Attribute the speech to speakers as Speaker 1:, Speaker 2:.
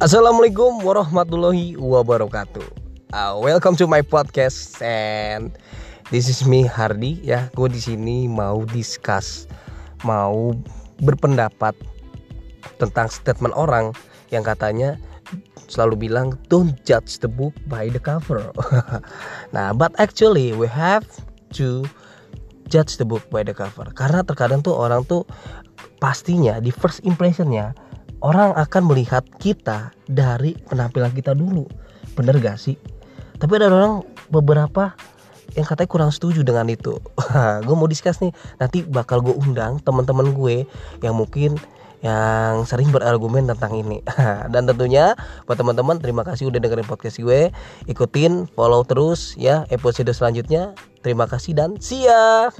Speaker 1: Assalamualaikum warahmatullahi wabarakatuh. Uh, welcome to my podcast and this is me Hardi ya. Gue di sini mau discuss, mau berpendapat tentang statement orang yang katanya selalu bilang don't judge the book by the cover. nah, but actually we have to judge the book by the cover karena terkadang tuh orang tuh pastinya di first impressionnya orang akan melihat kita dari penampilan kita dulu. Bener gak sih? Tapi ada orang beberapa yang katanya kurang setuju dengan itu. Gue mau discuss nih. Nanti bakal gue undang teman-teman gue yang mungkin yang sering berargumen tentang ini. Dan tentunya buat teman-teman terima kasih udah dengerin podcast gue. Ikutin follow terus ya episode selanjutnya. Terima kasih dan see ya